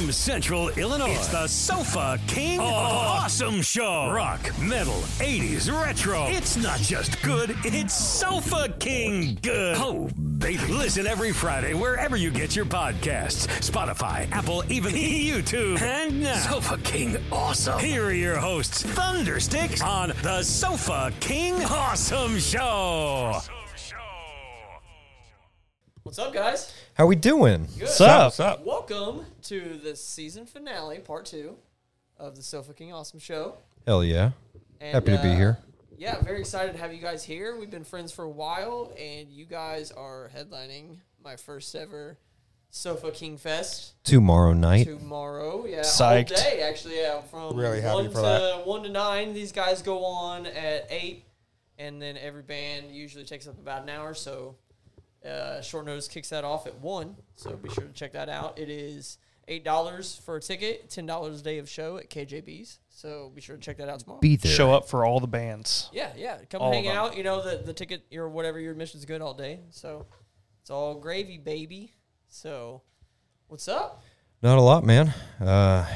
From Central Illinois, it's the Sofa King oh. Awesome Show. Rock, metal, 80s, retro. It's not just good, it's Sofa King good. Oh, baby. Listen every Friday wherever you get your podcasts Spotify, Apple, even YouTube. And now, Sofa King Awesome. Here are your hosts, Thundersticks, on the Sofa King Awesome Show. What's up, guys? How we doing? Good. What's up? What's up? Welcome to the season finale, part two of the Sofa King Awesome Show. Hell yeah. And, Happy to be uh, here. Yeah, very excited to have you guys here. We've been friends for a while, and you guys are headlining my first ever Sofa King Fest Tomorrow night. tomorrow. Yeah, Psyched. all day actually. Yeah, from Really happy one for to that. one to nine. These guys go on at eight, and then every band usually takes up about an hour. So uh, short notice kicks that off at one. So be sure to check that out. It is eight dollars for a ticket, ten dollars a day of show at KJB's. So be sure to check that out tomorrow. Be there. Show up for all the bands. Yeah, yeah. Come All hang of out. You know the the ticket your whatever your admission's good all day. So it's all gravy, baby. So what's up? Not a lot, man. Uh,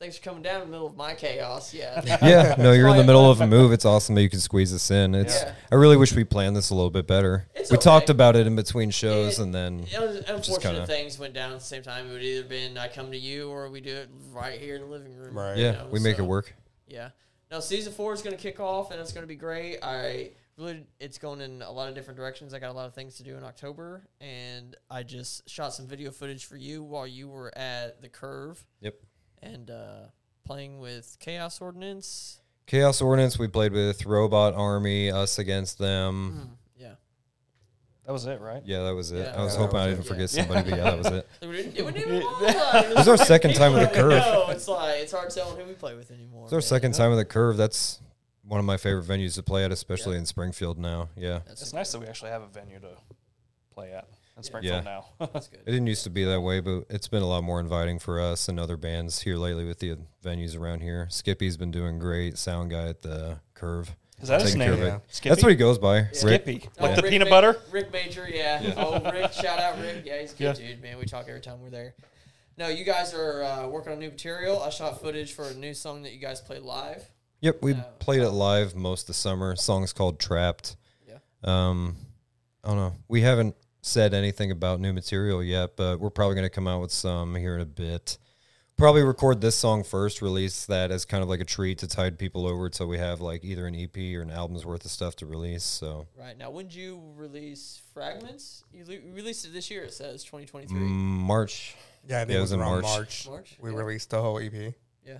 Thanks for coming down in the middle of my chaos. Yeah. yeah, no, you're in the middle of a move. It's awesome that you can squeeze this in. It's. Yeah. I really wish we planned this a little bit better. It's we okay. talked about it in between shows, It- and then It was unfortunate kinda- things went down at the same time. It would either been I come to you or we do it right here in the living room. Right. you yeah, know, we make so, it work. Yeah. Now season four is going to kick off and it's going to be great. I really, it's going in a lot of different directions. I got a lot of things to do in October, and I just shot some video footage for you while you were at the Curve Yep. And uh, playing with Chaos Ordinance. Chaos Ordinance. We played with Robot Army. Us against them. Yeah. That was it, right? Yeah, that was it. Yeah. I was Yeah, hoping that I was didn't it. forget Yeah. somebody, but yeah, that was it. It wouldn't- it wouldn't even lie. It was our second time with the Curve. know. It's like it's hard telling who we play with anymore. It's our man, second time with the Curve. That's one of my favorite venues to play at, especially in Springfield now. Yeah. That's It's nice that we actually have a venue to play at in Springfield Yeah. now. That's good. It didn't used to be that way, but it's been a lot more inviting for us and other bands here lately with the venues around here. Skippy's been doing great. Sound guy at the Curve. Is that his name? Yeah. Skippy? That's what he goes by. Rick. Skippy. Like Oh, the Rick peanut Ma- butter? Rick Major, yeah. Oh, Rick, shout out Rick. Yeah, he's a good Yeah. dude, man. We talk every time we're there. No, you guys are uh, working on new material. I shot footage for a new song that you guys play live. Yep, we Yeah. played it live most of the summer. Song's called Trapped. Yeah. Um, I don't know. We haven't said anything about new material yet, but we're probably going to come out with some here in a bit. Probably record this song first, release that as kind of like a treat to tide people over so we have like either an EP or an album's worth of stuff to release. So Right now, when did you release Fragments? You le- released it this year. It says 2023. mm, March. Yeah, I think Yeah, it was, in March. March. March. We yeah. released the whole E EP. Yeah,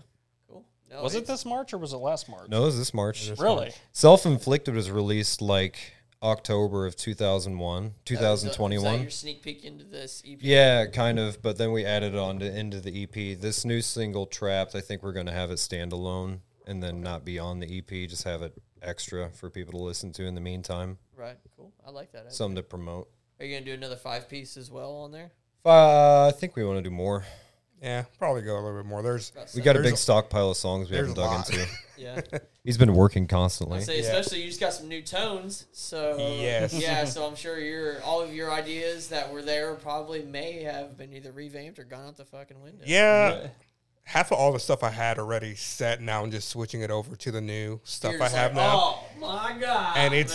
cool. No, Was it this March or was it last March? No, it was this March. This Really? Self Inflicted was released like October of 2001, that was- 2021. Was that your sneak peek into this EP? Yeah, kind of. But then we added on to into the EP. This new single, "Trapped," I think we're going to have it standalone and then not be on the EP. Just have it extra for people to listen to in the meantime. Right. Cool. I like that. idea. Something to promote. Are you gonna do another five piece as well on there? Uh, I think we want to do more. Yeah, probably go a little bit more. There's We got a big a- stockpile of songs we haven't dug lot. into. Yeah. He's been working I constantly. say, Yeah. especially you just got some new tones, so Yes. yeah. So I'm sure your all of your ideas that were there probably may have been either revamped or gone out the fucking window. yeah, half of all the stuff I had already set. Now I'm just switching it over to the new stuff I have like, now, Oh my god! and it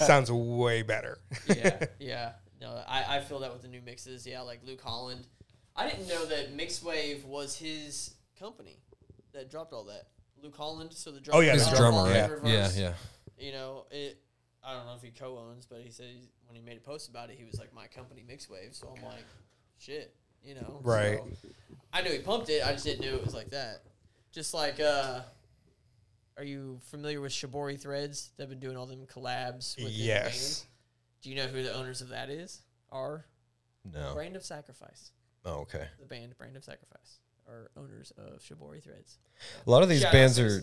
sounds way better. yeah, yeah. No, I, I feel that with the new mixes. Yeah, like Luke Holland. I didn't know that Mixwave was his company that dropped all that. Luke Holland, so the drummer. Oh, yeah, He's the drummer, drummer, yeah. Yeah, yeah. You know it. I don't know if he co-owns, but he said he's, when he made a post about it, he was like, "My company Mixwave." So I'm like, "Shit," you know. Right. So, I knew he pumped it. I just didn't know it was like that. Just like, uh, are you familiar with Shibori Threads? They've been doing all them collabs. With the band. yes, Do you know who the owners of that is? Are No. Brand of Sacrifice, Oh, okay. the band Brand of Sacrifice, are owners of Shibori Threads. A lot of these Shout bands are.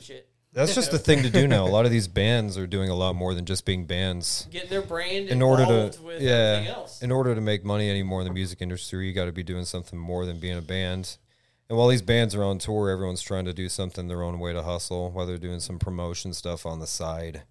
That's just the thing to do now. A lot of these bands are doing a lot more than just being bands. Getting their brand in order to with yeah everything else. in order to make money anymore in the music industry you got to be doing something more than being a band and while these bands are on tour everyone's trying to do something their own way to hustle whether they're doing some promotion stuff on the side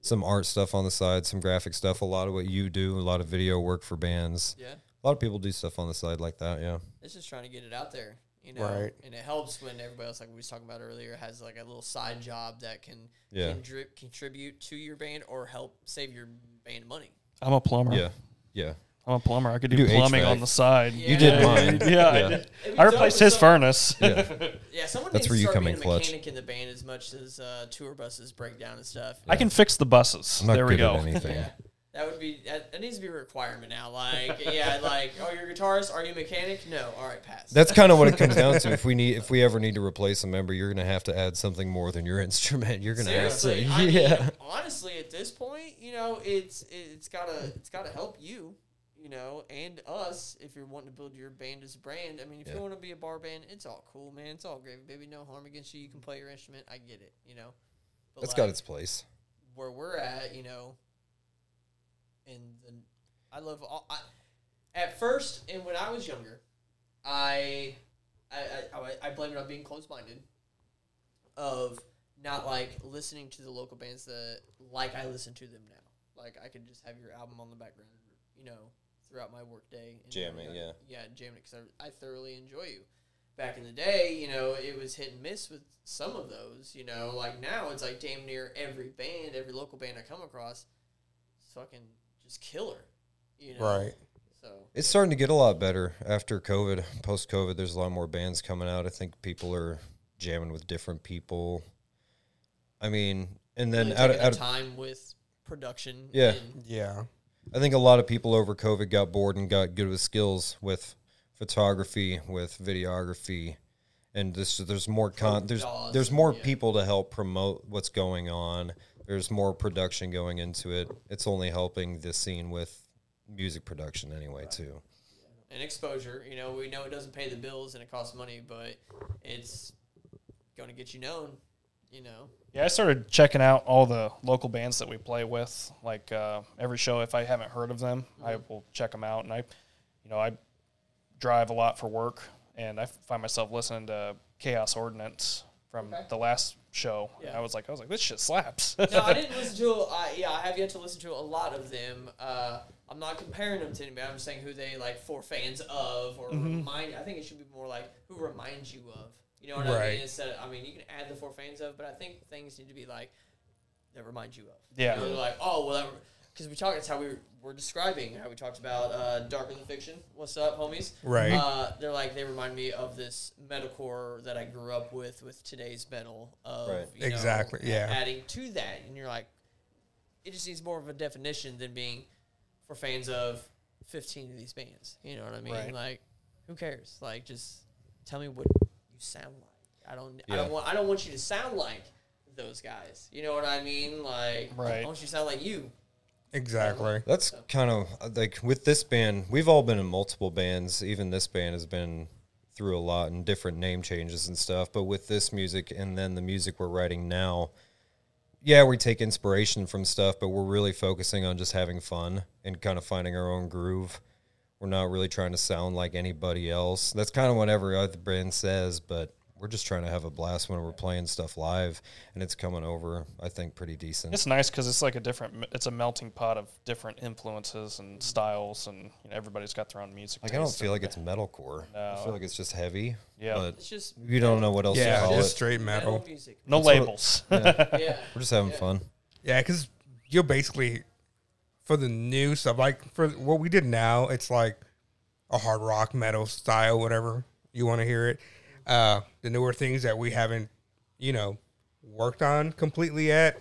some art stuff on the side some graphic stuff a lot of what you do a lot of video work for bands yeah, a lot of people do stuff on the side like that yeah it's just trying to get it out there. You know, Right. and it helps when everybody else, like we was talking about earlier, has like a little side job that can Yeah. contri- contribute to your band or help save your band money. I'm a plumber. Yeah, yeah. I'm a plumber. I could do, do plumbing HVAC. on the side. You did mine. Yeah, I, did. I replaced his some- furnace. Yeah, Yeah, someone That's where you come in a clutch. mechanic in the band as much as uh, tour buses break down and stuff. I can fix the buses. I'm not there we go. at anything. That would be that, that needs to be a requirement now. Like, yeah, like, oh, you're a guitarist. Are you a mechanic? No. All right, pass. That's kind of what it comes down to. If we need, if we ever need to replace a member, you're gonna have to add something more than your instrument. You're gonna seriously. have I to, mean, yeah. honestly, at this point, you know, it's it's gotta it's gotta help you, you know, and us if you're wanting to build your band as a brand. I mean, if Yeah. you want to be a bar band, it's all cool, man. It's all great, baby. No harm against you. You can play your instrument. I get it, you know. But That's like, got its place. where we're at, you know, and the, I love all. I, at first, and when I was younger, I, I, I, I blame it on being closed-minded, of not like listening to the local bands that like I listen to them now. Like I could just have your album on the background, you know, throughout my workday. and Jamming, yeah. yeah, jamming because I, I thoroughly enjoy you. Back in the day, you know, it was hit and miss with some of those. You know, like now it's like damn near every band, every local band I come across, fucking just killer. You know, Right. So It's starting to get a lot better after COVID. Post COVID, there's a lot more bands coming out. I think people are jamming with different people. I mean, and then really out, taking out the time with production. Yeah. and- Yeah. I think a lot of people over COVID got bored and got good with skills with photography, with videography, and this there's more con there's Jaws, there's more yeah. people to help promote what's going on. There's more production going into it. It's only helping the scene with music production anyway too. and exposure. You know, we know it doesn't pay the bills and it costs money, but it's going to get you known. You know, Yeah, I started checking out all the local bands that we play with. Like uh, every show, if I haven't heard of them, I will check them out. And I, you know, I drive a lot for work, and I find myself listening to Chaos Ordinance from Okay. the last show. Yeah. I was like, I was like, this shit slaps. no, I didn't listen to. I yeah, I have yet to listen to a lot of them. Uh, I'm not comparing them to anybody. I'm just saying who they like for fans of or remind. I think it should be more like who reminds you of. You know what I mean? Instead, of, I mean, you can add the four fans of, but I think things need to be like that remind you of. Yeah. You know, like oh well, because we talked. It's how we were, describing how we talked about uh, darker than fiction. What's up, homies? Right. Uh, they're like they remind me of this metalcore that I grew up with with today's metal. Of, Right. you know, Exactly, yeah. Adding to that, and you're like, it just needs more of a definition than being for fans of 15 of these bands. You know what I mean? Right. Like, who cares? Like, just tell me what you sound like. I don't. I Yeah. don't want. I don't want you to sound like those guys. You know what I mean? Like, Right. I want you to sound like you. Exactly. That's kind of like with this band, we've all been in multiple bands. Even this band has been through a lot and different name changes and stuff. But with this music and then the music we're writing now, yeah, we take inspiration from stuff, but we're really focusing on just having fun and kind of finding our own groove. We're not really trying to sound like anybody else. That's kind of what every other band says, but we're just trying to have a blast when we're playing stuff live, and it's coming over, I think, pretty decent. It's nice because it's like a different. It's a melting pot of different influences and styles, and you know, everybody's got their own music. Like I don't feel like it's metalcore. I feel like it's just heavy. Yeah. but It's just you don't know what else Yeah, to call just it. straight metal metal. music. no That's what- labels. yeah. We're just having Yeah. fun. Yeah, because you're basically for the new stuff, like for what we did now, it's like a hard rock metal style, whatever you want to hear it. Uh, the newer things that we haven't, you know, worked on completely yet,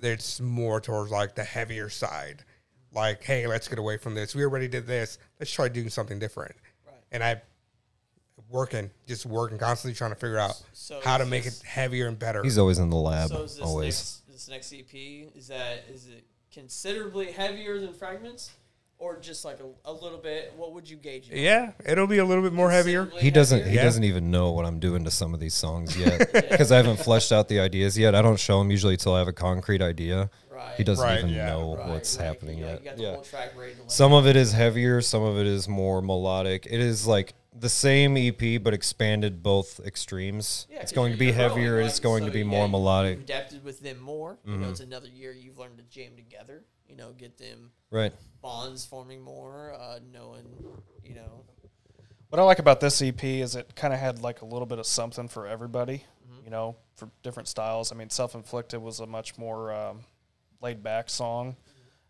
it's more towards like the heavier side. Like, hey, let's get away from this. We already did this. Let's try doing something different. Right. And I working, just working constantly trying to figure out So how to make this- it heavier and better. He's always in the lab, So is this always. next this next EP is that is it considerably heavier than Fragments, or just like a, a little bit? What would you gauge? it on? yeah, it'll be a little bit more heavier. Considerably He doesn't. heavier? He Yeah. doesn't even know what I'm doing to some of these songs yet because I haven't fleshed out the ideas yet. I don't show him usually till I have a concrete idea. Right. He doesn't Right, even yeah. know Right, what's right. happening You, yet. You got the Yeah. whole track Some of it is heavier. Some of it is more melodic. It is like the same EP but expanded both extremes. Yeah, it's 'cause going to be heavier. right? It's going So, to be yeah, more you- melodic. You've adapted with them more. You Mm-hmm. know, it's another year you've learned to jam together. You know, get them Right. bonds forming more. Uh, knowing, you know, What What I like about this EP is it kind of had like a little bit of something for everybody, Mm-hmm. you know, for different styles. I mean, Self Inflicted was a much more um, laid back song.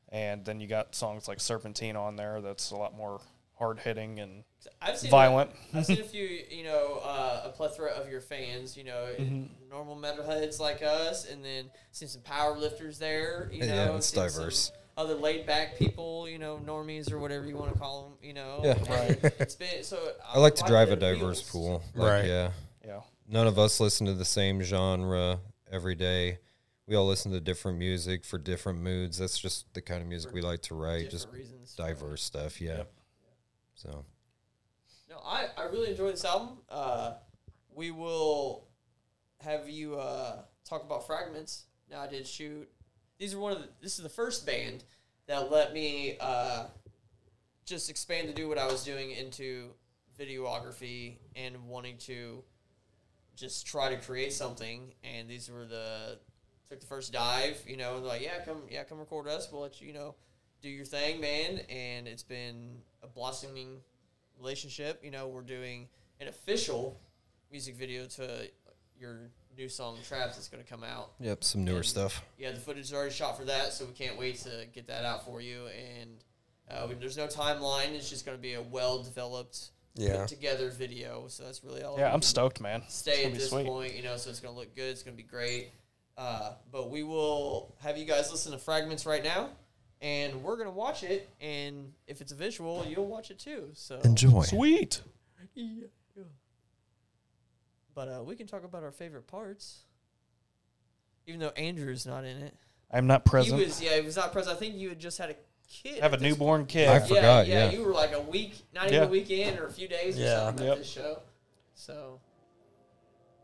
And then you got songs like Serpentine on there that's a lot more hard hitting and I've seen violent. A, I've seen a few, you know, uh, a plethora of your fans. You know, Mm-hmm. normal metalheads like us, and then seen some power lifters there. You know, Yeah, it's diverse. Other laid back people, you know, normies or whatever you want to call them. You know, Yeah. right. It's been so. I like to drive a diverse appeals. pool. Like, Right. Yeah. yeah. None of us listen to the same genre every day. We all listen to different music for different moods. That's just the kind of music we like to write. Just reasons. diverse stuff. Yeah. So No, I, I really enjoy this album. Uh, we will have you uh, talk about fragments. Now I did shoot. These are one of the. This is the first band that let me uh, just expand to do what I was doing into videography and wanting to just try to create something. And these were the took the first dive. You know, like yeah, come yeah, come record us. We'll let you, you know do your thing, man. And it's been a blossoming relationship. You know, we're doing an official music video to your new song Traps that's going to come out. yep, some newer And- stuff. Yeah, the footage is already shot for that, so we can't wait to get that out for you. And uh, we, there's no timeline; it's just going to be a well developed, Yeah. put together video. So that's really all. Yeah, I'm stoked, man. Stay at this sweet. point, you know, so it's going to look good. It's going to be great. Uh, but we will have you guys listen to fragments right now, and we're going to watch it. And if it's a visual, you'll watch it too. So Enjoy. Sweet. yeah. But uh, we can talk about our favorite parts. Even though Andrew's not in it. I'm not present. He was, yeah, he was not present. I think you had just had a kid. Have a at this newborn kid. I Yeah, forgot, yeah, yeah. you were like a week, not even Yeah. a weekend or a few days or Yeah. something Yep. at this show. So,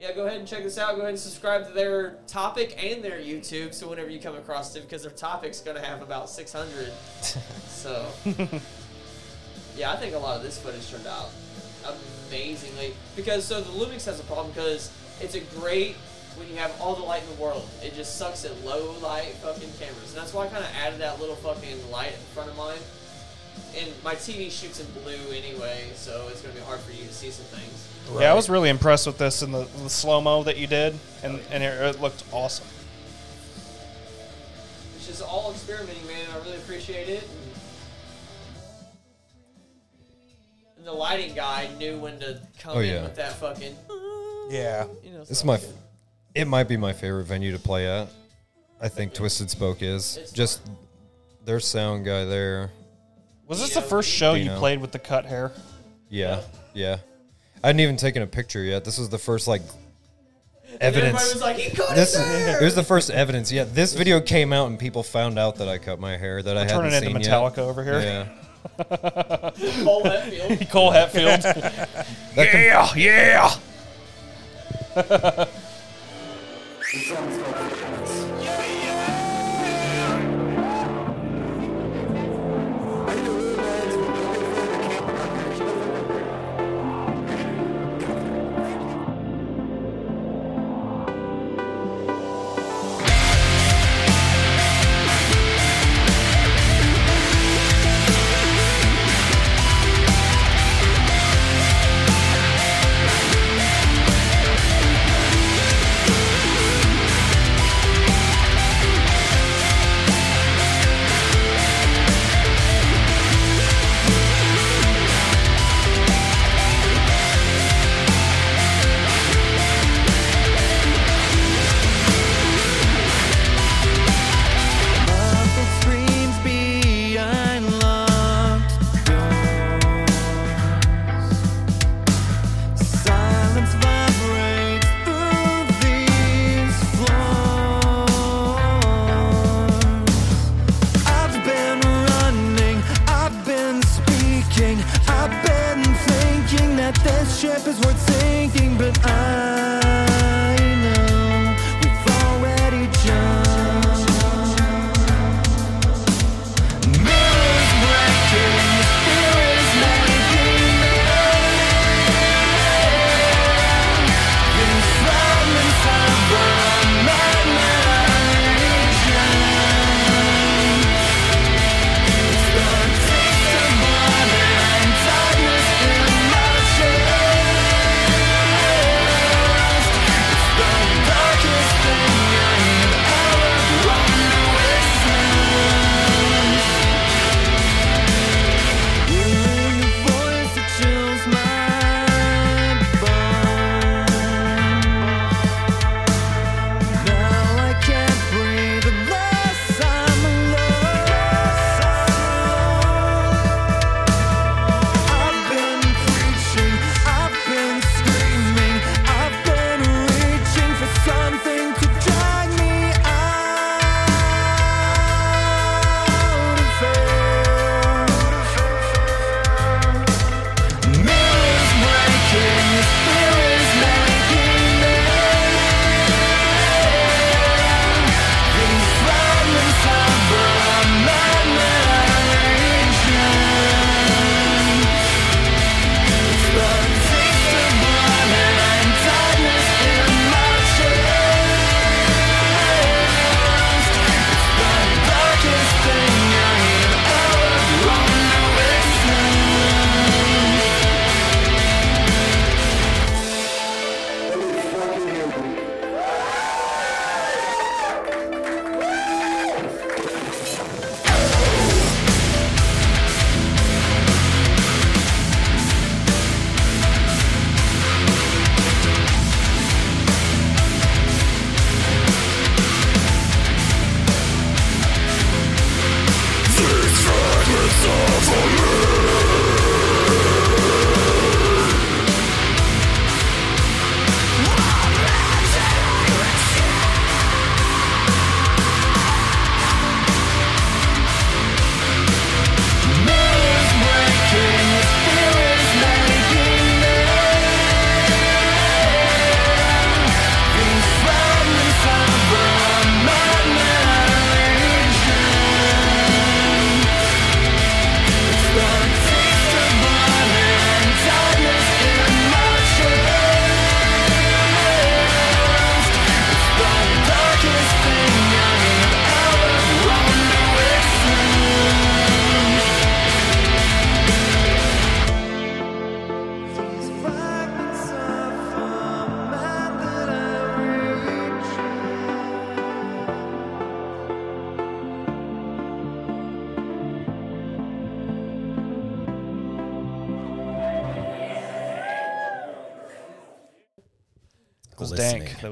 yeah, go ahead and check this out. Go ahead and subscribe to their TikTok and their YouTube. So whenever you come across it, because their TikTok's going to have about 600. so, yeah, I think a lot of this footage turned out amazingly. Because so the Lumix has a problem because it's a great when you have all the light in the world. It just sucks at low light fucking cameras, and that's why I kind of added that little fucking light in front of mine. And my TV shoots in blue anyway, so it's gonna be hard for you to see some things. Yeah, I was really impressed with this and the, the slow mo that you did, and, and it, it looked awesome. It's just all experimenting, man. I really appreciate it. And the lighting guy knew when to come Oh, in yeah. with that fucking. Yeah. You know, This is my. f- It might be my favorite venue to play at. I think Twisted Spoke is It's just their sound guy there. Was this Dino, the first show you Dino. played with the cut hair? Yeah, yeah. I hadn't even taken a picture yet. This was the first like And everybody evidence. was like, he cut This his hair. it was the first evidence. Yeah, this video came out and people found out that I cut my hair that I hadn't Turning into seen Metallica yet. over here. Yeah, Cole Hetfield. Cole Hetfield. That com- yeah. screams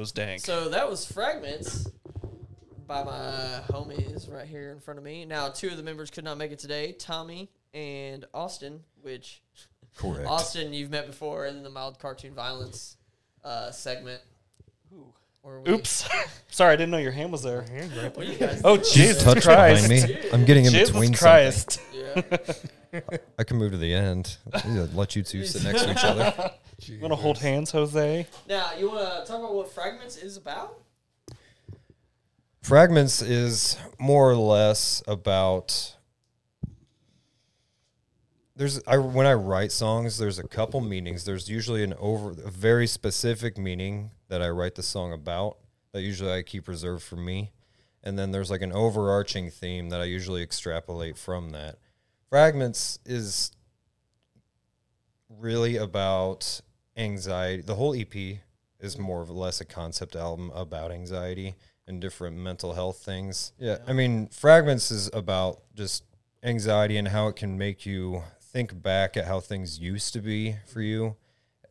was dank. So that was fragments by my homies right here in front of me. Now, two of the members could not make it today: Tommy and Austin. Which Correct. Austin you've met before in the mild cartoon violence uh, segment. Or we- Oops. Sorry, I didn't know your hand was there. What do you guys? Oh, Just Jesus touch Christ. behind me. I'm getting in Jesus between Christ. Yeah. I can move to the end. Yeah, Let you two sit next to each other. You want to hold hands, Jose? now, you want to talk about what fragments is about? Fragments is more or less about there's I when I write songs, there's a couple meanings. There's usually an over a very specific meaning that I write the song about that usually I keep reserved for me. And then there's like an overarching theme that I usually extrapolate from that. Fragments is really about anxiety. The whole EP is more or less a concept album about anxiety and different mental health things. Yeah, I mean, Fragments is about just anxiety and how it can make you think back at how things used to be for you.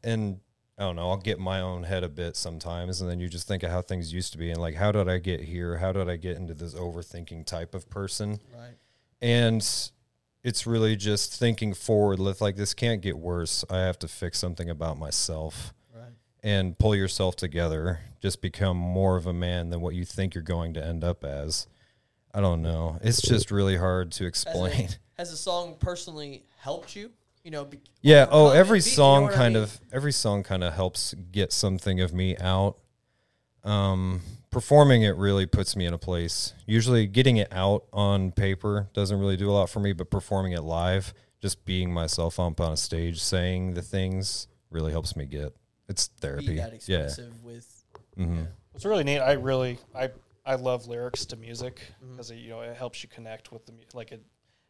And I don't know, I'll get my own head a bit sometimes, and then you just think of how things used to be and like, how did I get here? How did I get into this overthinking type of person? Right. and it's really just thinking forward with like this can't get worse i have to fix something about myself Right. and pull yourself together just become more of a man than what you think you're going to end up as i don't know it's just really hard to Has, explain it, has the song personally helped you? You know. Be, yeah oh every? Be- you know song I kind mean? of every song kind of helps get something of me out um performing it really puts me in a place usually getting it out on paper doesn't really do a lot for me but performing it live just being myself up on a stage saying the things really helps me get it's therapy Be that yeah expressive with. hmm It's really neat. I really, I, I love lyrics to music Mm-hmm. because you know it helps you connect with the mu- like it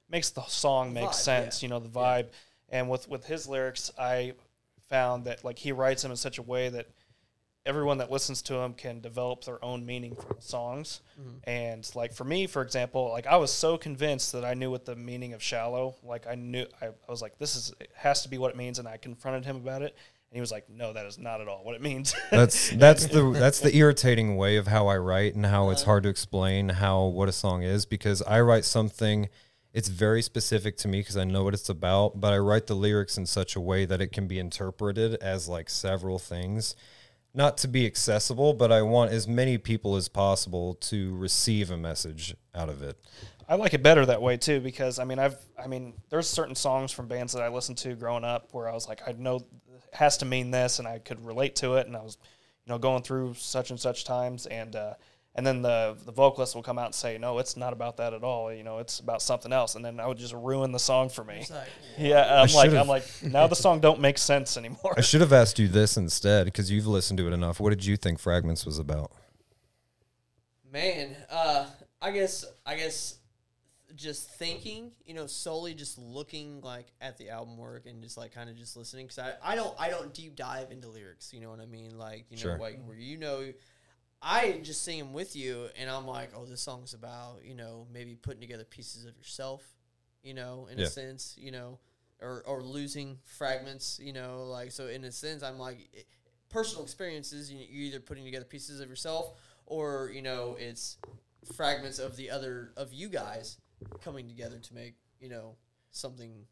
makes the song make vibe, sense. yeah. You know the vibe, and with with his lyrics, I found that like he writes them in such a way that everyone that listens to him can develop their own meaning from the songs. Mm-hmm. And like for me, for example, like I was so convinced that I knew what the meaning of shallow. Like I knew I, I was like, this is it has to be what it means, and I confronted him about it, and he was like, no, that is not at all what it means. that's that's the that's the irritating way of how I write and how it's hard to explain how what a song is because I write something it's very specific to me because I know what it's about, but I write the lyrics in such a way that it can be interpreted as like several things. Not to be accessible, but I want as many people as possible to receive a message out of it. I like it better that way too because I mean I've I mean there's certain songs from bands that I listened to growing up where I was like I know it has to mean this and I could relate to it and I was you know going through such and such times and uh, and then the the vocalist will come out and say no it's not about that at all you know it's about something else and then I would just ruin the song for me like, yeah I'm like I'm like now the song don't make sense anymore I should have asked you this instead because you've listened to it enough. What did you think Fragments was about? Man, uh, I guess I guess just thinking, you know, solely just looking like at the album work and just like kind of just listening because I, I don't I don't deep dive into lyrics. You know what I mean? Like you know Sure. like where you know. I just sing them with you, and I'm like, oh, this song's about you know maybe putting together pieces of yourself, you know, in Yeah. a sense, you know, or or losing fragments, you know, like so. In a sense, I'm like, it, personal experiences. You, you're either putting together pieces of yourself, or you know, it's fragments of the other of you guys coming together to make you know something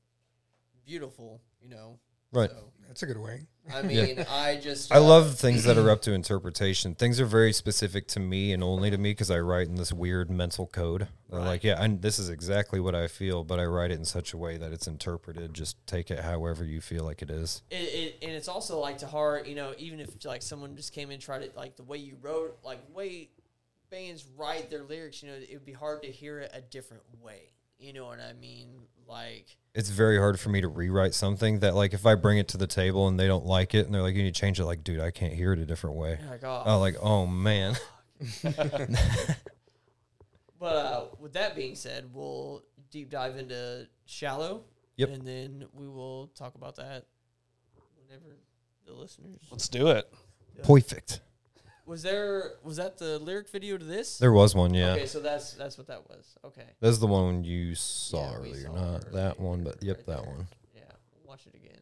beautiful. You know, Right. So, That's a good way. I mean, I just I uh, love things that are up to interpretation. Things are very specific to me and only to me because I write in this weird mental code. They're like, yeah, I, this is exactly what I feel, but I write it in such a way that it's interpreted. Just take it however you feel like it is. it, it, and it's also like to heart, you know, even if like someone just came in and tried it, like the way you wrote, like the way bands write their lyrics, you know, it would be hard to hear it a different way. You know what I mean? Like, It's very hard for me to rewrite something that, like, if I bring it to the table and they don't like it and they're like, you need to change it, like, dude, I can't hear it a different way. like oh, Oh, like, oh man. But uh, with that being said, we'll deep dive into shallow. Yep. And then we will talk about that whenever the listeners. let's do it Perfect. Was there was that the lyric video to this? There was one, yeah. Okay, so that's that's what that was. Okay. That's the one you saw Yeah, earlier, saw not it that earlier, one, but yep, right that there. one. Yeah, watch it again.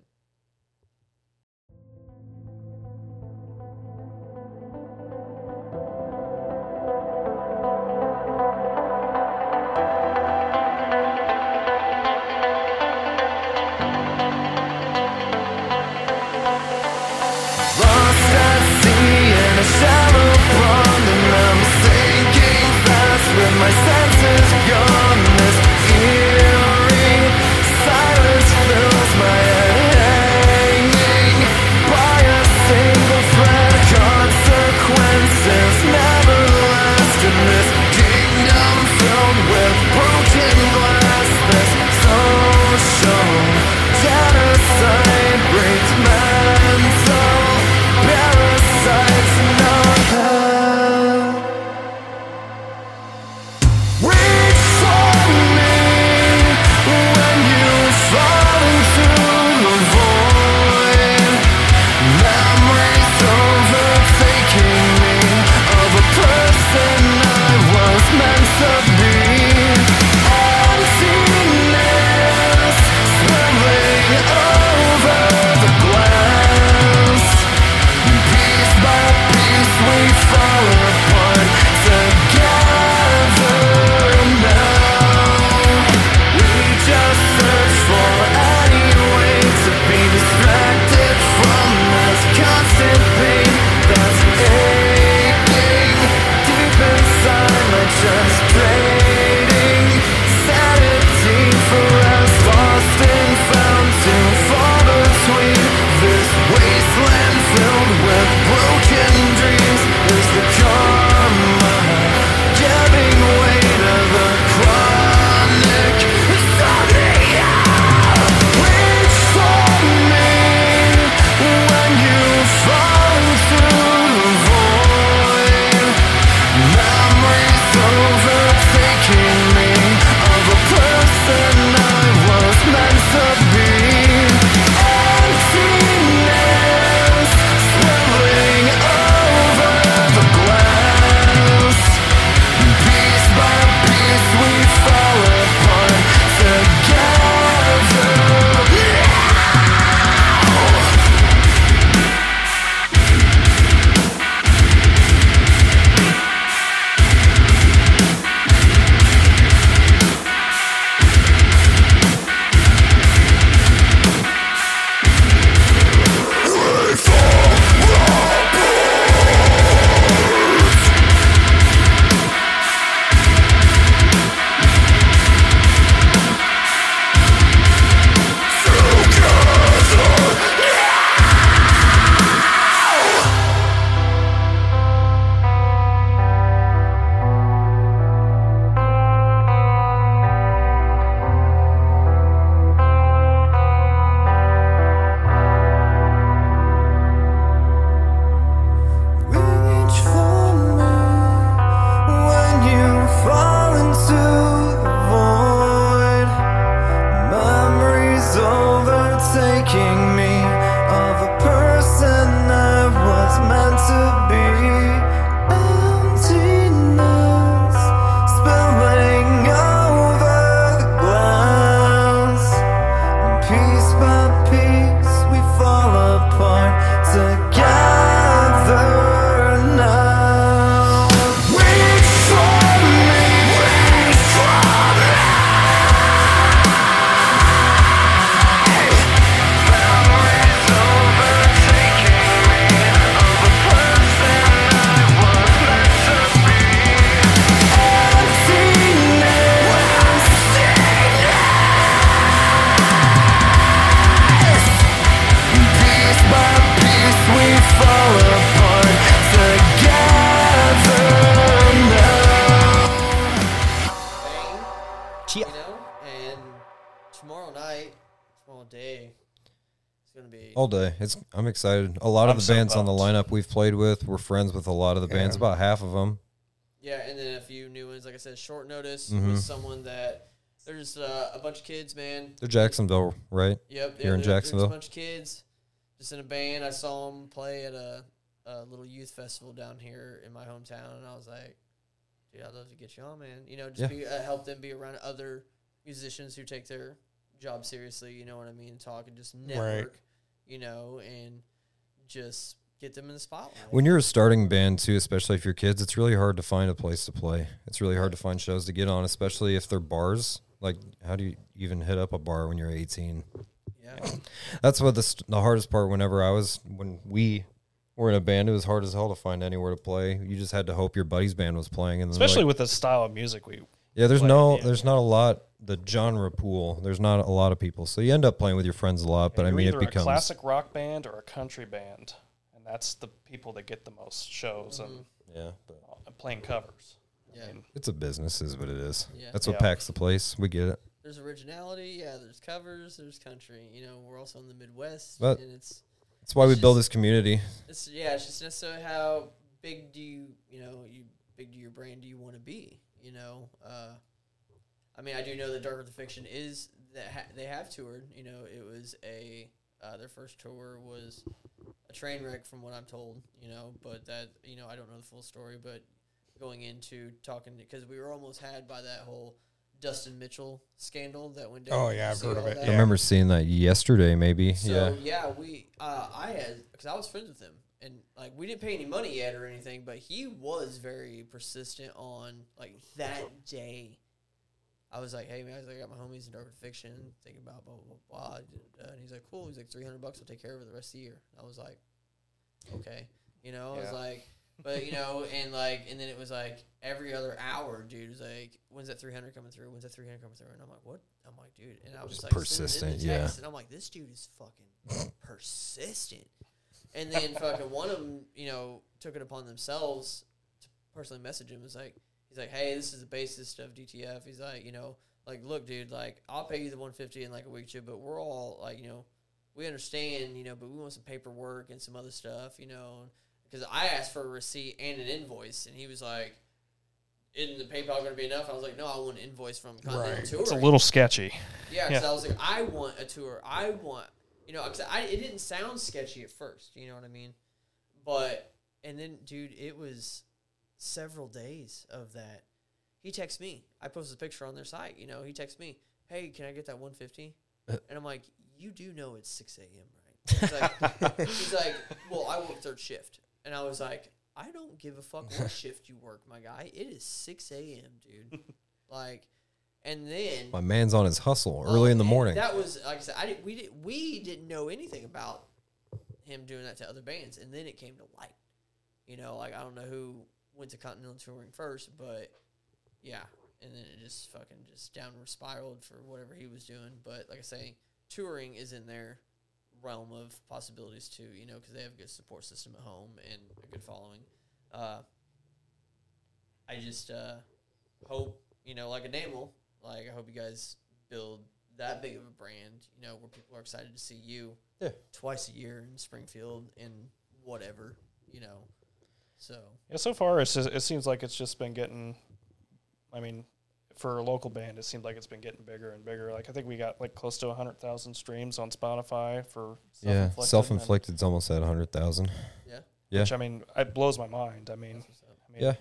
Excited. A lot I'm of the so bands on the lineup we've played with, we're friends with a lot of the bands. About half of them. Yeah, and then a few new ones. Like I said, short notice Mhm. was someone that there's uh, a bunch of kids, man. They're Jacksonville, right? Yep, Here in there- there's Jacksonville? a bunch of kids just in a band. I saw them play at a, a little youth festival down here in my hometown, and I was like, dude, I'd love to get you on, man. You know, just Yeah. be, uh, help them be around other musicians who take their job seriously. You know what I mean? Talk and just network. You know, and just get them in the spotlight. When you're a starting band too, especially if you're kids, it's really hard to find a place to play. It's really hard to find shows to get on, especially if they're bars. Like, how do you even hit up a bar when you're 18? yeah, That's what the the hardest part. Whenever I was when we were in a band, it was hard as hell to find anywhere to play. You just had to hope your buddy's band was playing, and then Especially like, with the style of music we yeah, there's no yeah. there's not a lot the genre pool. There's not a lot of people, so you end up playing with your friends a lot. But I you're mean, it becomes a classic rock band or a country band, and that's the people that get the most shows and mm-hmm. yeah, but playing covers. yeah. I mean, it's a business, is what it is. Yeah. That's what Yeah. packs the place. We get it. There's originality, yeah. There's covers, there's country. You know, we're also in the Midwest, But- and it's That's why we It's build this community. It's yeah, it's just necessarily how big do you you know you big do your brand do you want to be? You know, uh, I mean, I do know that Darker Than Fiction is that ha- they have toured. You know, it was a uh, their first tour was a train wreck from what I'm told. You know, but that you know I don't know the full story, but going into talking because we were almost had by that whole Dustin Mitchell scandal that went down. Oh, yeah, I've heard of it, that? I remember seeing that yesterday, maybe. So yeah. yeah, we uh, I had because I was friends with him, and like we didn't pay any money yet or anything, but he was very persistent on like that day. I was like, hey man, I, was like, I got my homies in Dark Fiction, thinking about blah blah blah, blah. and he's like, cool. He's like, three hundred bucks, I'll take care of it the rest of the year. I was like, okay, you know, I was like. But you know, and like, and then it was like every other hour, dude was like, "When's that three hundred coming through? When's that three hundred coming through?" And I'm like, "What?" I'm like, "Dude," and I was Just like, persistent, yeah. And I'm like, "This dude is fucking persistent." And then fucking one of them, you know, took it upon themselves to personally message him. Was like, he's like, "Hey, this is the basis of DTF." He's like, you know, like, look, dude, like, I'll pay you the one fifty in like a week, or two, but we're all like, you know, we understand, you know, but we want some paperwork and some other stuff, you know, because I asked for a receipt and an invoice, and he was like, "Isn't the PayPal going to be enough?" I was like, "No, I want an invoice from Continental Right. Touring." it's a little sketchy. Yeah, because Yeah. I was like, I want a tour. I want, you know, because I it didn't sound sketchy at first. You know what I mean? But and then, dude, it was several days of that. He texts me. I posted a picture on their site. You know, he texts me, "Hey, can I get that 150?" Uh. And I'm like, "You do know it's 6 a.m., right?" He's like, he's like, "Well, I work third shift," and I was like, "I don't give a fuck what shift you work, my guy. It is 6 a.m., dude." Like, and then My man's on his hustle early in the Oh, morning. That was like I said. I did, we did we didn't know anything about him doing that to other bands, and then it came to light. You know, like I don't know who went to Continental touring first, but yeah, and then it just fucking just downward spiraled for whatever he was doing. But like I say, touring is in their realm of possibilities too. You know, because they have a good support system at home and a good following. Uh, I just uh, hope you know, like a Namel, like I hope you guys build that big of a brand. You know, where people are excited to see you Yeah. twice a year in Springfield and whatever. You know, so Yeah, so far it's just, it seems like it's just been getting. I mean, for a local band, it seems like it's been getting bigger and bigger. Like I think we got like close to hundred thousand streams on Spotify for yeah, Self-Inflicted, self inflicted's almost at 100,000. yeah. Yeah. Which I mean, it blows my mind. I mean, That's what's up. I mean, Yeah.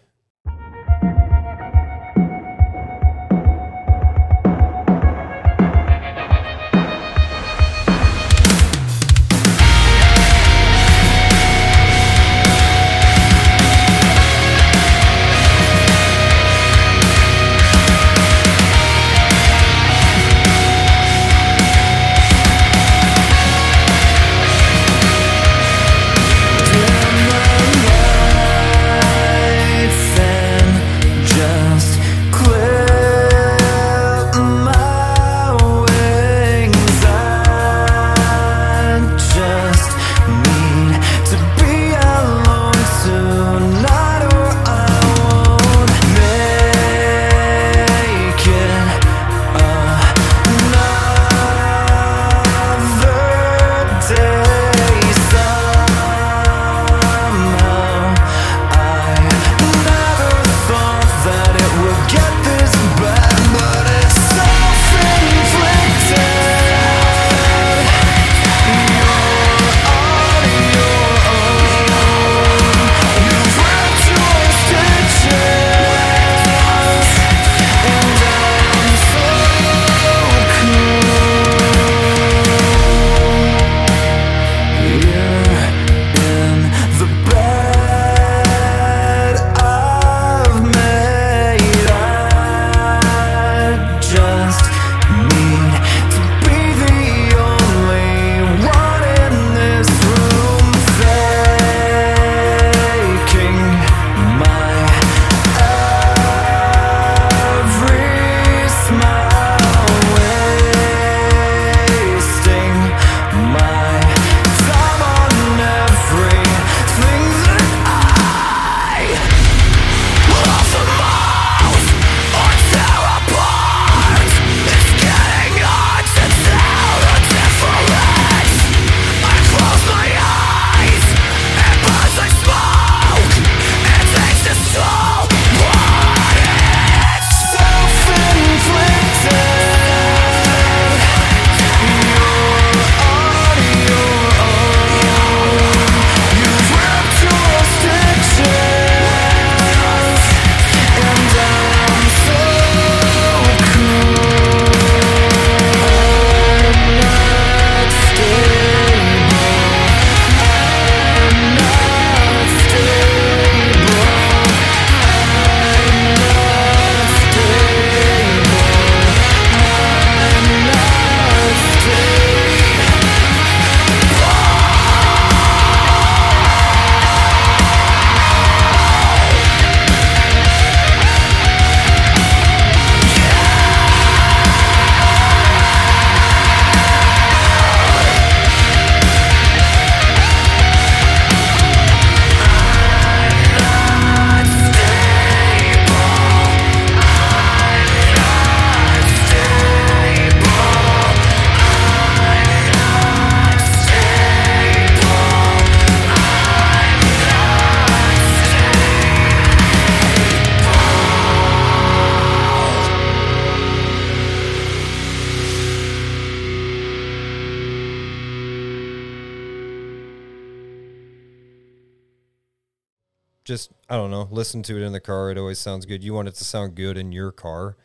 Just I don't know, listen to it in the car. It always sounds good. You want it to sound good in your car.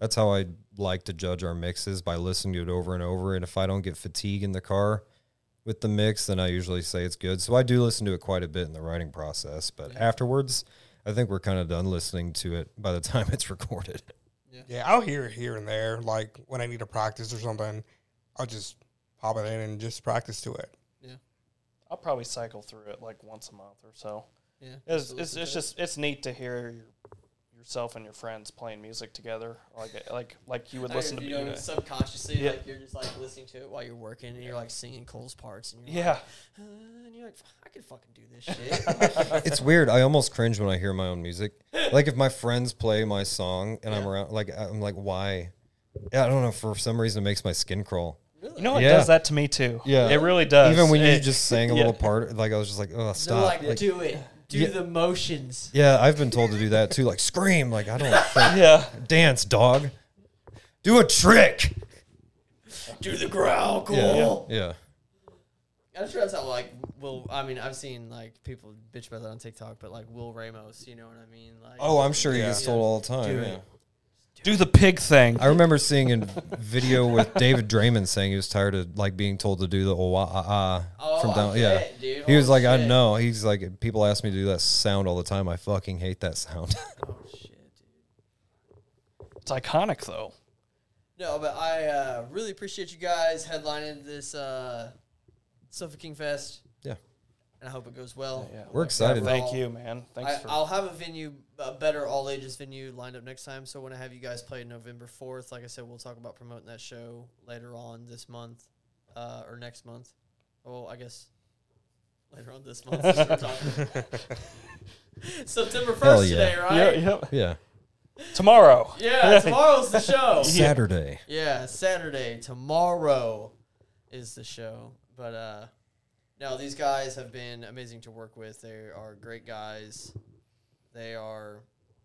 That's how I like to judge our mixes by listening to it over and over. And if I don't get fatigue in the car with the mix, then I usually say it's good. So I do listen to it quite a bit in the writing process. But afterwards, I think we're kind of done listening to it by the time it's recorded. Yeah, I'll hear it here and there. Like when I need to practice or something, I'll just pop it in and just practice to it. Yeah. I'll probably cycle through it like once a month or so. Yeah, It's just it's, it's just it's neat to hear your, yourself and your friends playing music together, like like like you would I listen to. you know, you know, subconsciously, Yeah. like you're just like listening to it while you're working, and you're like singing Cole's parts, and you're yeah, like, uh, and you're like, I could fucking do this shit. it's weird. I almost cringe when I hear my own music. Like if my friends play my song and I'm around, like I'm like, why? Yeah, I don't know. For some reason, it makes my skin crawl. you know it Yeah. does that to me too. Yeah. it really does. Even when you It- just sang a yeah. little part, like I was just like, oh, They're stop. like, Like, do it, do Yeah. the motions. yeah, I've been told to do that too. Like scream. Like I don't think, yeah, dance, dog. Do a trick. Do the growl, Cole. Yeah, yeah. I'm sure that's how like Will. I mean, I've seen like people bitch about that on TikTok, but like Will Ramos, you know what I mean? Like, Oh, I'm sure he gets told all the time. Do yeah. it. Do the pig thing. I remember seeing a video with David Draiman saying he was tired of like being told to do the oh, ah, ah, Oh, from down. Yeah, bet, dude. he was Oh, like, I shit. know. He's like, people ask me to do that sound all the time. I fucking hate that sound. oh shit, dude. It's iconic though. No, but I uh, really appreciate you guys headlining this uh, Suffolk King Fest, yeah, and I hope it goes well. Yeah, We're excited. Thank you, man. Thanks I, for. I'll have a venue, a better all ages venue lined up next time. So when I have you guys play November fourth, like I said, we'll talk about promoting that show later on this month uh, or next month. Oh, I guess later on this month. we're talking. September first yeah. today, right? yeah, yeah. yeah. Tomorrow. Yeah, tomorrow's the show. Saturday. Yeah, Saturday. Tomorrow is the show. But uh no, these guys have been amazing to work with. They are great guys. They are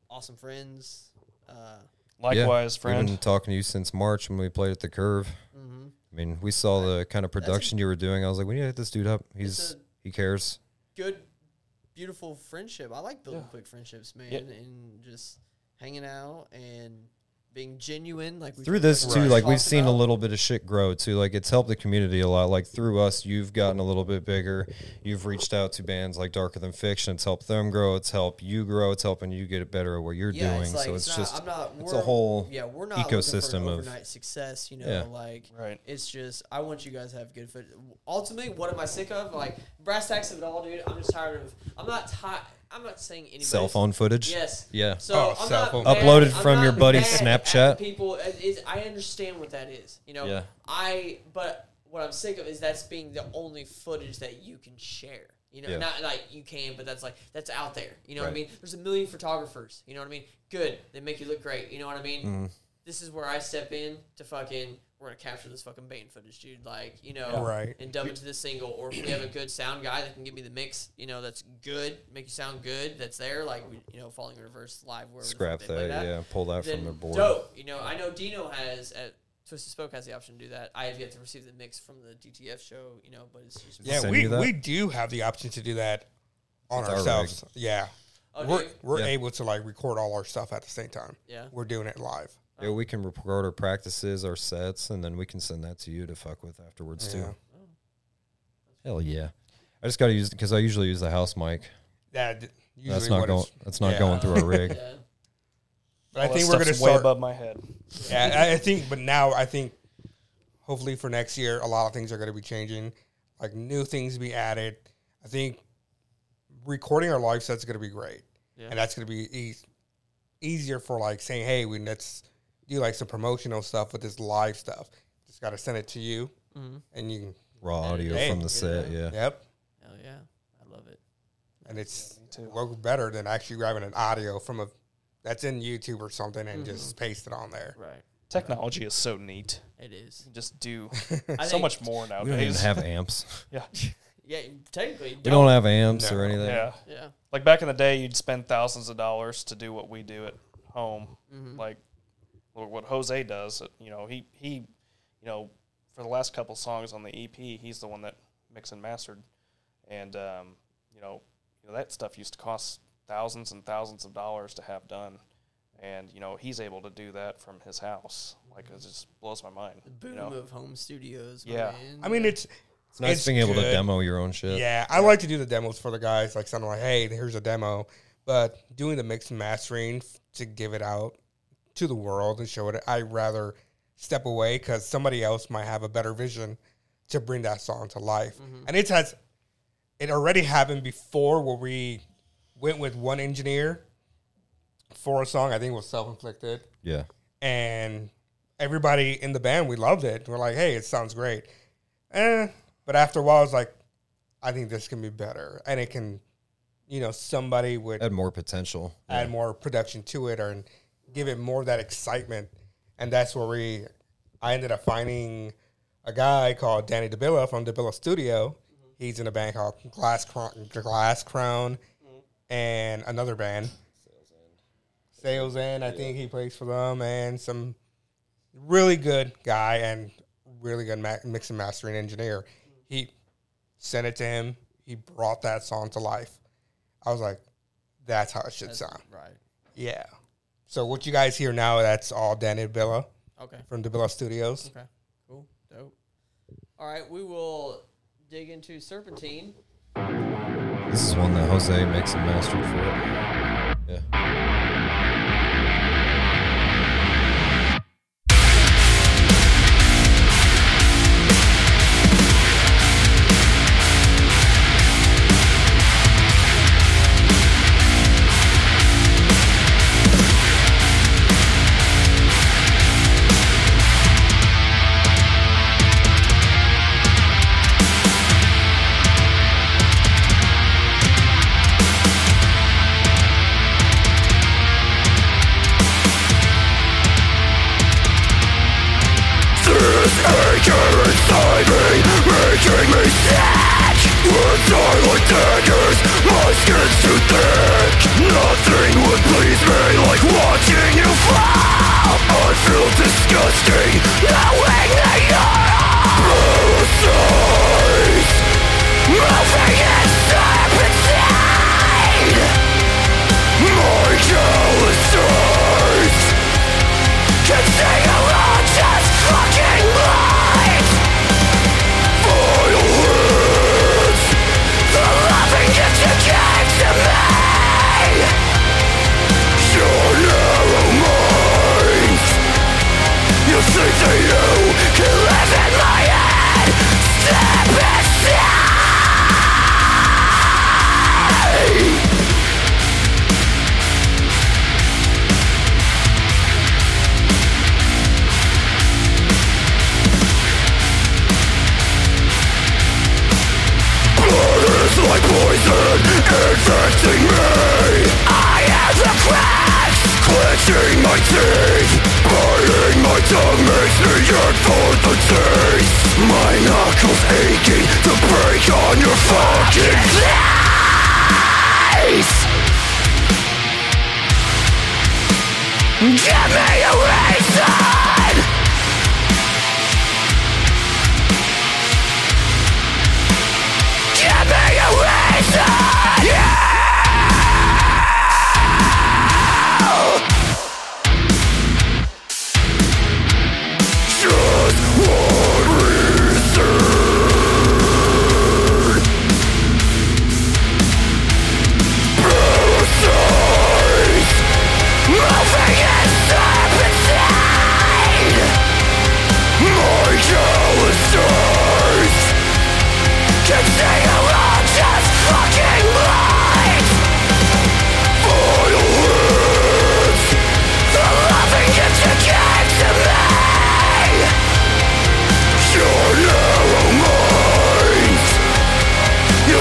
awesome friends. Uh Likewise, yeah. friend. We've been talking to you since March when we played at the Curve. mhm. I mean, we saw the kind of production you were doing. I was like, we need to hit this dude up. He's he cares. good beautiful friendship. I like building Yeah. quick friendships, man, Yeah. and just hanging out and being genuine like we through this like too like we've talked seen a little bit of shit grow too like it's helped the community a lot like through us you've gotten a little bit bigger you've reached out to bands like darker than fiction it's helped them grow it's helped you grow it's helping you get better at what you're yeah, doing it's like, so it's, not, just I'm not, it's a whole yeah, we're not looking for an ecosystem of- overnight success. You know, Yeah. like Right. It's just I want you guys to have good foot. Ultimately, what am I sick of? Like brass tacks of it all, dude. I'm just tired of. I'm not tired. I'm not saying anybody. cell phone footage Yes. yeah So Oh, I'm cell not phone. mad- Uploaded I'm from not your buddy's mad at Snapchat? People, it is I understand what that is. You know. Yeah. I but what I'm sick of is that's being the only footage that you can share. You know, Yeah. not like you can, but that's like that's out there. You know what I Right. mean? There's a million photographers. You know what I mean? Good. They make you look great. You know what I mean? Mm-hmm. This is where I step in to fucking. We're gonna capture this fucking band footage, dude. Like, you know, Right. and dub it to the single. Or if we have a good sound guy that can give me the mix, you know, that's good, make you sound good. That's there, like we, you know, falling in reverse live. Where scrap that yeah pull that then from their board dope. You know, I know Dino has at Twisted Spoke has the option to do that. I have yet to receive the mix from the DTF show, you know, but it's just Yeah, we, we do have the option to do that on With our ourselves. yeah. Oh, we're we're Yeah. able to like record all our stuff at the same time. Yeah. We're doing it live. Yeah we can record our practices our sets and then we can send that to you to fuck with afterwards Yeah. too hell yeah i just gotta use because i usually use the house mic Yeah, d- usually that's not what going it's- that's not yeah. going through our rig Yeah. But I All think we're gonna stuff's way start. above my head. Yeah, I- I think, but now I think, hopefully for next year, a lot of things are going to be changing, like new things be added. I think recording our live sets is going to be great, Yeah. and that's going to be e- easier for like saying, "Hey, we let's do like some promotional stuff with this live stuff." Just got to send it to you, Mm-hmm. and you can. raw audio Hey. from the set yeah Yep, Hell yeah. I love it. and it's too. works better than actually grabbing an audio from a that's in YouTube or something and Mm-hmm. just paste it on there. Right. Technology is so neat. It is. You just do so much more we don't even have amps yeah. Yeah, technically. we don't have amps No. or anything Yeah. Yeah. Like back in the day, you'd spend thousands of dollars to do what we do at home. Mm-hmm. Like or what Jose does. uh, You know, he he, you know, for the last couple songs on the EP, he's the one that mixed and mastered, and um, you know, you know that stuff used to cost thousands and thousands of dollars to have done, and you know he's able to do that from his house. Like it just blows my mind. The Boom you know? of home studios. Yeah. man. I mean, it's It's nice being able to demo your own shit. Yeah, I like to do the demos for the guys. Like something like, hey, here's a demo. But doing the mix and mastering f- to give it out to the world and show it, I'd rather step away because somebody else might have a better vision to bring that song to life. And it has, it already happened before where we went with one engineer for a song. I think it was self inflicted Yeah. and everybody in the band we loved it. We're like, hey, it sounds great. Eh, but after a while, I was like, I think this can be better, and it can, you know, somebody would add more potential. add more production to it or give it more of that excitement, and that's where we. I ended up finding a guy called Danny DeBilla from DeBilla Studio. He's in a band called Glass Crown, Glass Crown, and another band. Sales End, I think he plays for them, and some really good guy and really good ma- mix and mastering engineer. He sent it to him. He brought that song to life. I was like, that's how it should sound. right. Yeah. So what you guys hear now, that's all Danny Billa Okay. from DeBilla Studios. Okay. Cool. Dope. All right, we will dig into Serpentine. This is one that Jose makes a mastered for. Yeah.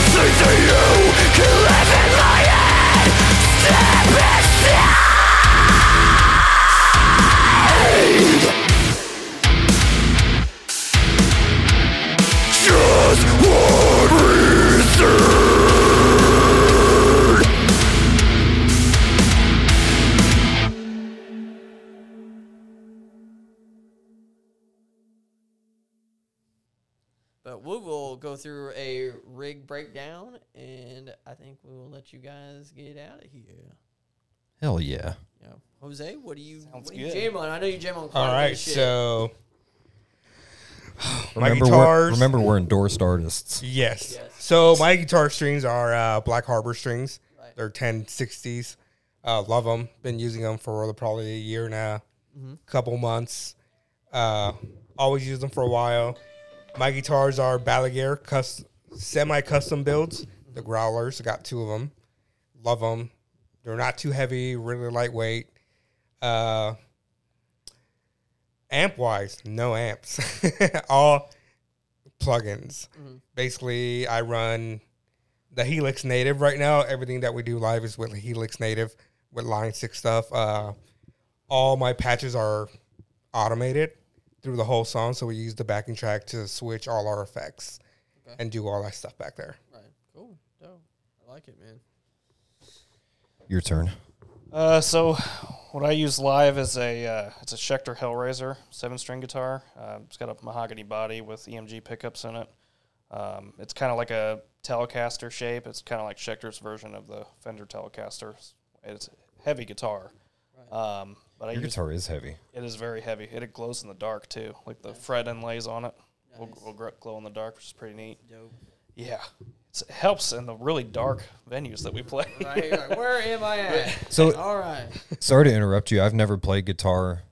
see the end through a rig breakdown, and I think we will let you guys get out of here. Hell yeah. Yeah, Jose, what do you Sounds what do you good. jam on? I know you jam on. quite a bit of right, shit. so my Remember, we're, guitars. remember we're endorsed artists. Yes. Yes. So my guitar strings are uh, Black Harbor strings. Right. They're 1060s. Uh, love them. Been using them for probably a year now, couple months. Uh, always use them for a while. My guitars are Balaguer cus- semi-custom builds. The Growlers. I got two of them. Love them. They're not too heavy. Really lightweight. Uh, amp wise, no amps. All plugins. Basically, I run the Helix Native right now. Everything that we do live is with Helix Native with Line 6 stuff. Uh, all my patches are automated through the whole song. So we use the backing track to switch all our effects and do all that stuff back there. right, cool, dope. I like it, man. Your turn. Uh, so what I use live is a uh, it's a Schecter Hellraiser seven string guitar. Uh, it's got a mahogany body with EMG pickups in it. Um, it's kind of like a Telecaster shape. It's kind of like Schecter's version of the Fender Telecaster. It's a heavy guitar. Um, but I Your use guitar is heavy. it is very heavy. It glows in the dark too. Like the fret inlays on it will, Nice. will gr- glow in the dark, which is pretty neat. Dope. Yeah, it's, it helps in the really dark venues that we play. Right, right. Where am I at? So- all right. Sorry to interrupt you. I've never played guitar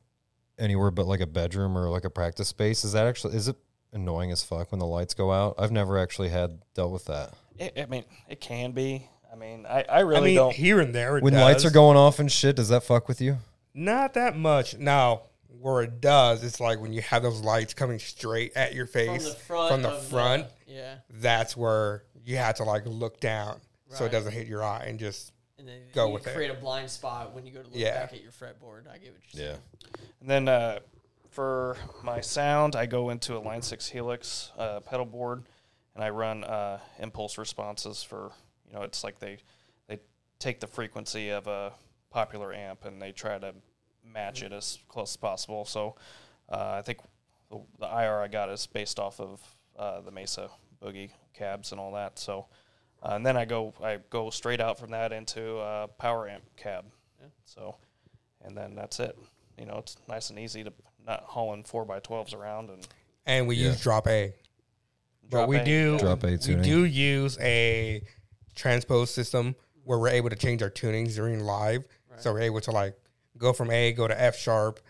anywhere but like a bedroom or like a practice space. Is that actually is it annoying as fuck when the lights go out? I've never actually had dealt with that. It, I mean, it can be. I mean, I, I I really mean, don't. here and there, it When lights are going off and shit, does that fuck with you? Not that much. Now, where it does, it's like when you have those lights coming straight at your From face the front. from the of front. yeah. That's where you have to like look down so it doesn't hit your eye and just And then Go you with it. create a blind spot when you go to look Yeah. back at your fretboard. I get what you're saying. And then uh, for my sound, I go into a Line Six Helix uh, pedal board, and I run uh, impulse responses for you know. It's like they they take the frequency of a popular amp and they try to match it as close as possible. So uh, I think the, the IR I got is based off of uh, the Mesa Boogie cabs and all that. So. Uh, and then I go, I go straight out from that into a power amp cab. So, and then that's it. You know, it's nice and easy to not hauling four by twelves around and and we Yeah. use drop A. but Drop we A. do Drop A we do use a transpose system where we're able to change our tunings during live. So we're able to like go from A, go to F sharp.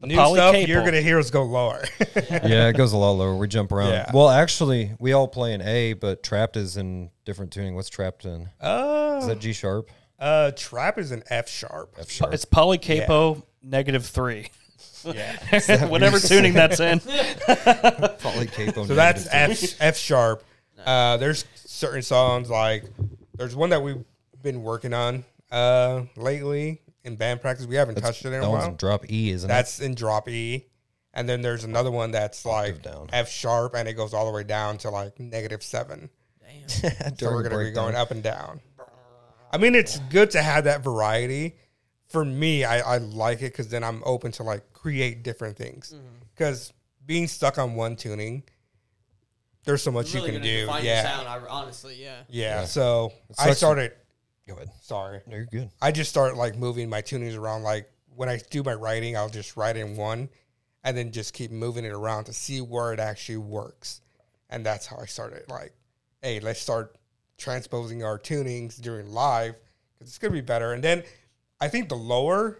New stuff, polycapo. you're gonna hear us go lower. yeah, it goes a lot lower. We jump around. Yeah. Well, actually, we all play in A, but trapped is in different tuning. What's trapped in? Oh, Is that G sharp? uh, trap is an F sharp. F sharp. It's polycapo negative three. Yeah. Whatever tuning that's in. Polycapo So that's negative. F F sharp. Uh, there's certain songs like there's one that we've been working on uh, lately in band practice. We haven't touched it in That a one's while. in drop E, isn't That's in drop E. And then there's another one that's like down. F sharp and it goes all the way down to like negative seven. Damn. it? So we're During gonna be going up and down. I mean, it's good to have that variety. For me, I, I like it because then I'm open to like create different things. Mm-hmm. Because being stuck on one tuning, there's so much really you can do. define Yeah. sound. I, honestly, yeah. yeah, Yeah. So I sucks- started. Go ahead. Sorry, No, you're good. I just start like moving my tunings around. Like when I do my writing, I'll just write in one, and then just keep moving it around to see where it actually works. And that's how I started. Like, hey, let's start transposing our tunings during live because it's gonna be better. And then I think the lower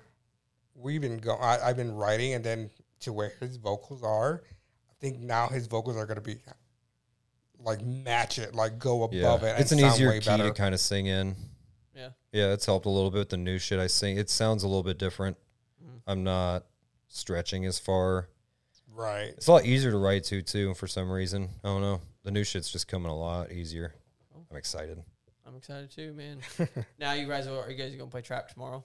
we've been going, I've been writing, and then to where his vocals are, I think now his vocals are gonna be like match it, like go above Yeah, it. it's an sound easier way key better. to kind of sing in. Yeah. Yeah, it's helped a little bit with the new shit I sing. It sounds a little bit different. Mm. I'm not stretching as far. Right. It's a lot easier to write to too. For some reason, I don't know. The new shit's just coming a lot easier. I'm excited. I'm excited too, man. now you guys are, are you guys gonna play trap tomorrow?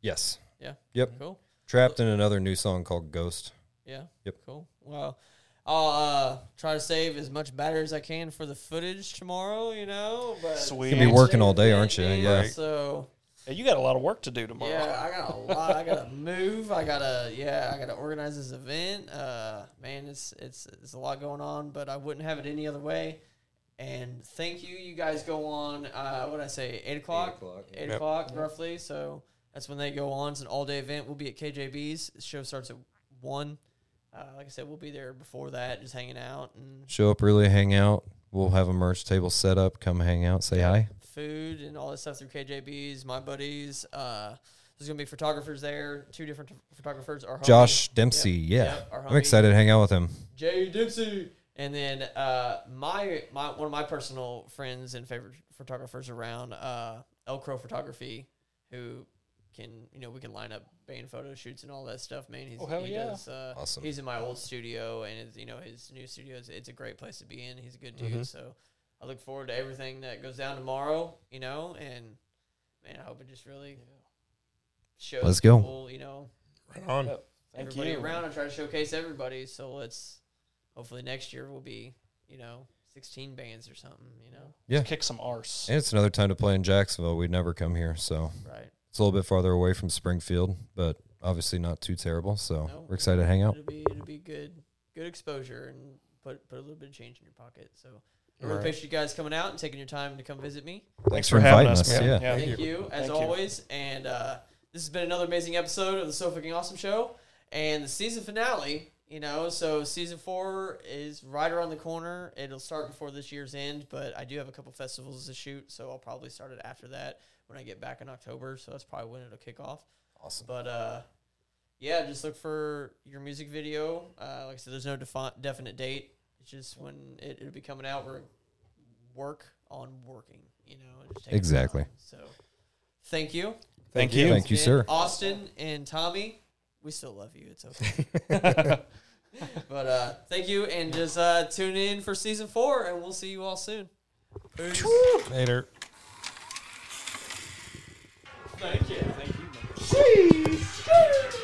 Yes. Yeah. Yep. Cool. Trapped in another new song called Ghost. Yeah. Yep. Cool. Well, I'll uh, try to save as much battery as I can for the footage tomorrow. You know, but Sweet. You'll be working all day, aren't you? man, Yeah. So Hey, Hey, you got a lot of work to do tomorrow. Yeah, I got a lot. I gotta move. I gotta yeah. I gotta organize this event. Uh, man, it's it's it's a lot going on, but I wouldn't have it any other way. And thank you. You guys go on. Uh, what did I say? Eight o'clock. o'clock, Eight Yep. o'clock roughly. So that's when they go on. It's an all day event. We'll be at KJB's. The show starts at one. Uh, like I said, we'll be there before that, just hanging out and Show up early, hang out. We'll have a merch table set up. Come hang out, say hi. food and all this stuff through KJB's. My buddies. Uh, there's gonna be photographers there. Two different t- photographers. Our homie- Josh Dempsey, yeah. yep, our I'm excited to hang out with him. Jay Dempsey. And then uh, my my one of my personal friends and favorite photographers around uh, El Crow Photography, who can you know we can line up band photo shoots and all that stuff. Man, he's Oh, hell he yeah. does, uh, Awesome. He's in my old studio, and it's, you know his new studio is it's a great place to be in. He's a good dude, Mm-hmm. so I look forward to everything that goes down tomorrow. You know, and man, I hope it just really shows. Let's go. people, you know, Right on. Yep. Thank everybody you. around and try to showcase everybody. So let's hopefully next year will be, you know, 16 bands or something, you know. Yeah. Kick some arse. And it's another time to play in Jacksonville. We'd never come here, so Right. It's a little bit farther away from Springfield, but obviously not too terrible. So No, we're excited to hang out. It'll be it'll be good good exposure and put put a little bit of change in your pocket. So I really Right. appreciate you guys coming out and taking your time to come visit me. Thanks for having inviting us, us. man. Yeah. Yeah. Thank you, as Thank you. always. And uh, this has been another amazing episode of the So Fucking Awesome Show. And the season finale, you know, so season four is right around the corner. It'll start before this year's end, but I do have a couple festivals to shoot, so I'll probably start it after that when I get back in October. So that's probably when it'll kick off. Awesome. But uh, yeah, just look for your music video. Uh, like I said, there's no defi- definite date. It's just when it, it'll be coming out. We're work on working, you know. just Exactly. So thank you. Thank you. Thank you, And sir. Austin and Tommy, we still love you. It's okay. but uh, thank you, and just uh, tune in for season four, and we'll see you all soon. Peace. Later. Thank you. Thank you. Jeez.